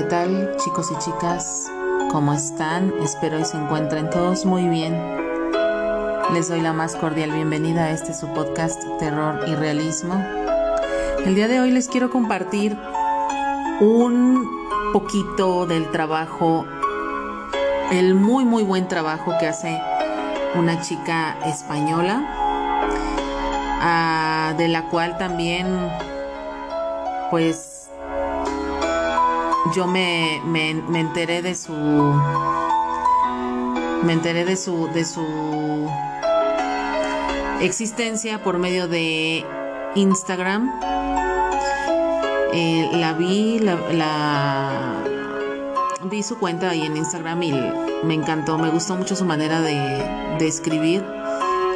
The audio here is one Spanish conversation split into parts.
tal chicos y chicas? ¿Cómo están? Espero y se encuentren todos muy bien. Les doy la más cordial bienvenida a este su podcast Terror y Realismo. El día de hoy les quiero compartir un poquito del trabajo, el muy muy buen trabajo que hace una chica española, ah, de la cual también pues yo me, me, enteré de su me enteré de su de su existencia por medio de Instagram. Eh, la vi la, vi su cuenta ahí en Instagram y me encantó. Me gustó mucho su manera de, de escribir.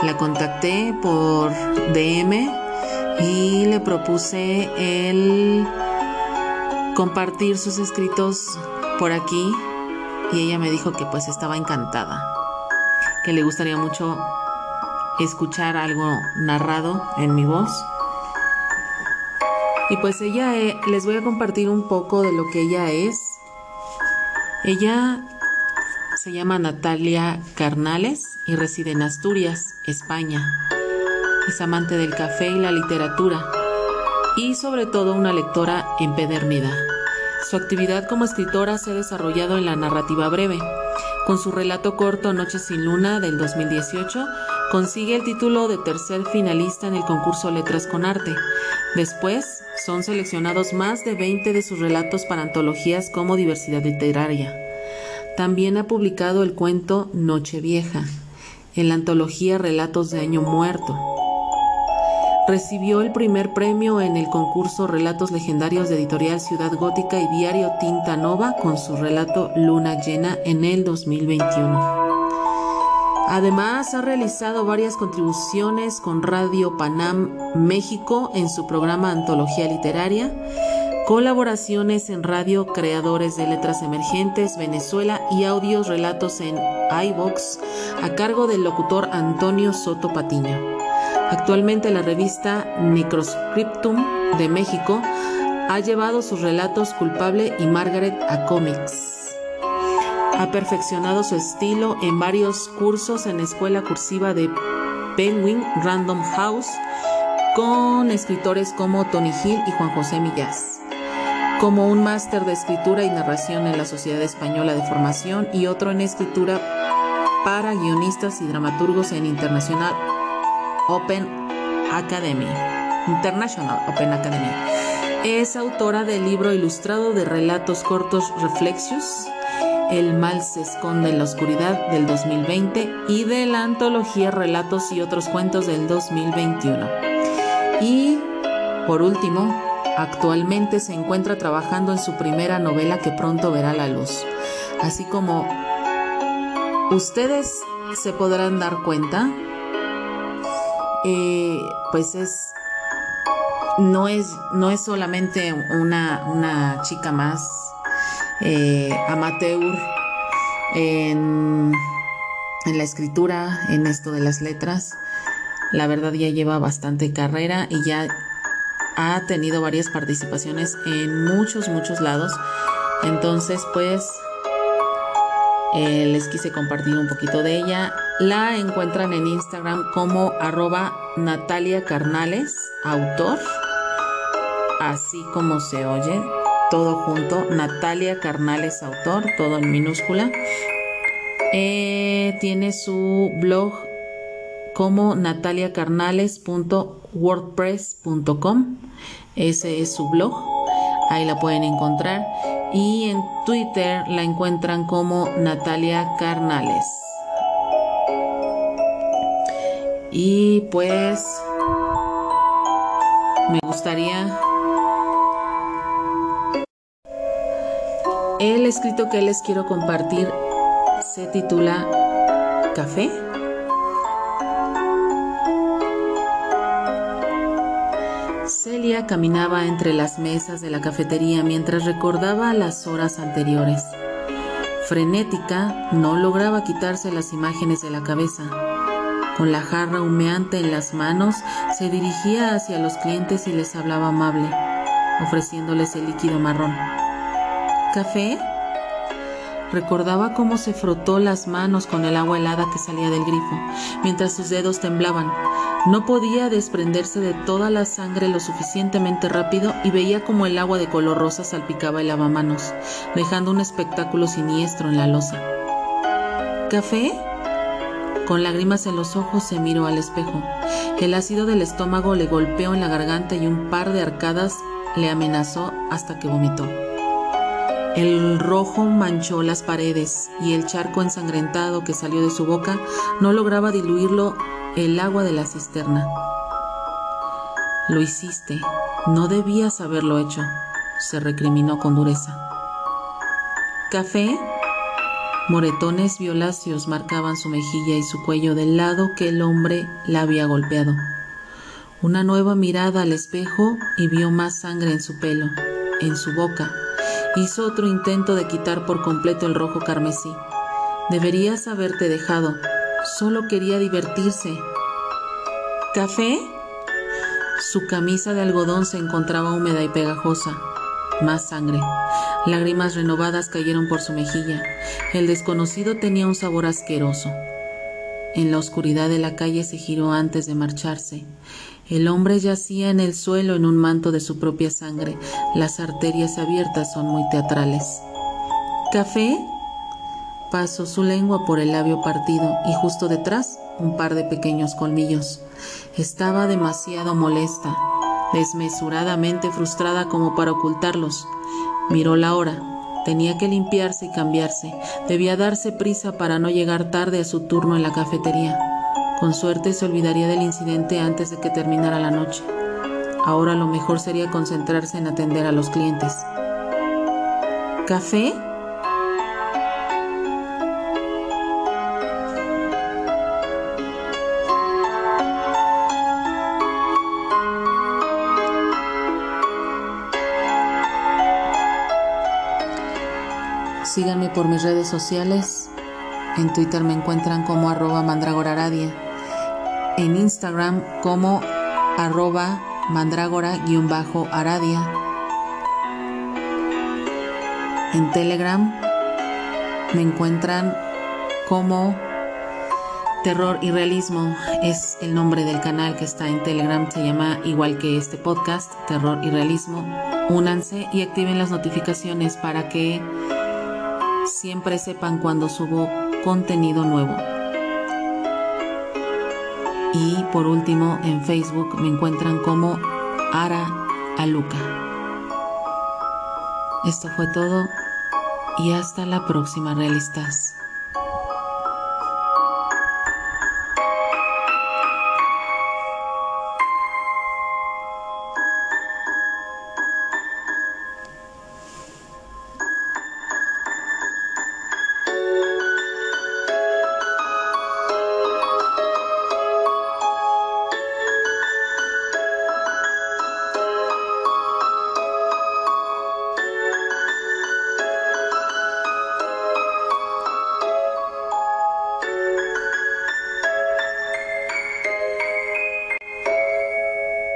La contacté por DM y le propuse el compartir sus escritos por aquí y ella me dijo que pues estaba encantada, que le gustaría mucho escuchar algo narrado en mi voz. Y pues ella, eh, les voy a compartir un poco de lo que ella es. Ella se llama Natalia Carnales y reside en Asturias, España. Es amante del café y la literatura y sobre todo una lectora empedernida. Su actividad como escritora se ha desarrollado en la narrativa breve. Con su relato corto Noches sin Luna del 2018, consigue el título de tercer finalista en el concurso Letras con Arte. Después, son seleccionados más de 20 de sus relatos para antologías como Diversidad Literaria. También ha publicado el cuento Nochevieja, en la antología Relatos de Año Muerto, Recibió el primer premio en el concurso Relatos Legendarios de Editorial Ciudad Gótica y Diario Tinta Nova con su relato Luna Llena en el 2021. Además, ha realizado varias contribuciones con Radio Panam México en su programa Antología Literaria, colaboraciones en Radio Creadores de Letras Emergentes Venezuela y audios relatos en iVox a cargo del locutor Antonio Soto Patiño. Actualmente la revista Necroscriptum de México ha llevado sus relatos Culpable y Margaret a cómics. Ha perfeccionado su estilo en varios cursos en la escuela cursiva de Penguin Random House con escritores como Tony Hill y Juan José Millás, como un máster de escritura y narración en la Sociedad Española de Formación y otro en escritura para guionistas y dramaturgos en Internacional Open Academy, International Open Academy. Es autora del libro ilustrado de relatos cortos Reflexios, El mal se esconde en la oscuridad del 2020 y de la antología Relatos y otros cuentos del 2021. Y, por último, actualmente se encuentra trabajando en su primera novela que pronto verá la luz. Así como ustedes se podrán dar cuenta, eh, pues es no es, no es solamente una, una chica más eh, amateur en, en la escritura, en esto de las letras. La verdad ya lleva bastante carrera y ya ha tenido varias participaciones en muchos, muchos lados. Entonces, pues eh, les quise compartir un poquito de ella. La encuentran en Instagram como arroba Natalia Carnales, autor, así como se oye, todo junto, Natalia Carnales, autor, todo en minúscula. Eh, tiene su blog como nataliacarnales.wordpress.com. Ese es su blog. Ahí la pueden encontrar y en Twitter la encuentran como Natalia Carnales. Y pues me gustaría el escrito que les quiero compartir se titula Café. Caminaba entre las mesas de la cafetería mientras recordaba las horas anteriores. Frenética, no lograba quitarse las imágenes de la cabeza. Con la jarra humeante en las manos, se dirigía hacia los clientes y les hablaba amable, ofreciéndoles el líquido marrón. ¿Café? Recordaba cómo se frotó las manos con el agua helada que salía del grifo, mientras sus dedos temblaban. No podía desprenderse de toda la sangre lo suficientemente rápido y veía como el agua de color rosa salpicaba el lavamanos, dejando un espectáculo siniestro en la losa. ¿Café? Con lágrimas en los ojos se miró al espejo. El ácido del estómago le golpeó en la garganta y un par de arcadas le amenazó hasta que vomitó. El rojo manchó las paredes y el charco ensangrentado que salió de su boca no lograba diluirlo el agua de la cisterna. Lo hiciste, no debías haberlo hecho, se recriminó con dureza. ¿Café? Moretones violáceos marcaban su mejilla y su cuello del lado que el hombre la había golpeado. Una nueva mirada al espejo y vio más sangre en su pelo, en su boca. Hizo otro intento de quitar por completo el rojo carmesí. Deberías haberte dejado. Solo quería divertirse. ¿Café? Su camisa de algodón se encontraba húmeda y pegajosa. Más sangre. Lágrimas renovadas cayeron por su mejilla. El desconocido tenía un sabor asqueroso. En la oscuridad de la calle se giró antes de marcharse. El hombre yacía en el suelo en un manto de su propia sangre. Las arterias abiertas son muy teatrales. ¿Café? Pasó su lengua por el labio partido y justo detrás un par de pequeños colmillos. Estaba demasiado molesta, desmesuradamente frustrada como para ocultarlos. Miró la hora. Tenía que limpiarse y cambiarse. Debía darse prisa para no llegar tarde a su turno en la cafetería. Con suerte se olvidaría del incidente antes de que terminara la noche. Ahora lo mejor sería concentrarse en atender a los clientes. ¿Café? Síganme por mis redes sociales. En Twitter me encuentran como arroba mandragoraradia. En Instagram como arroba mandragora-aradia. En Telegram me encuentran como Terror y Realismo. Es el nombre del canal que está en Telegram. Se llama igual que este podcast, Terror y Realismo. Únanse y activen las notificaciones para que siempre sepan cuando subo contenido nuevo. Y por último, en Facebook me encuentran como Ara Aluca. Esto fue todo y hasta la próxima, realistas.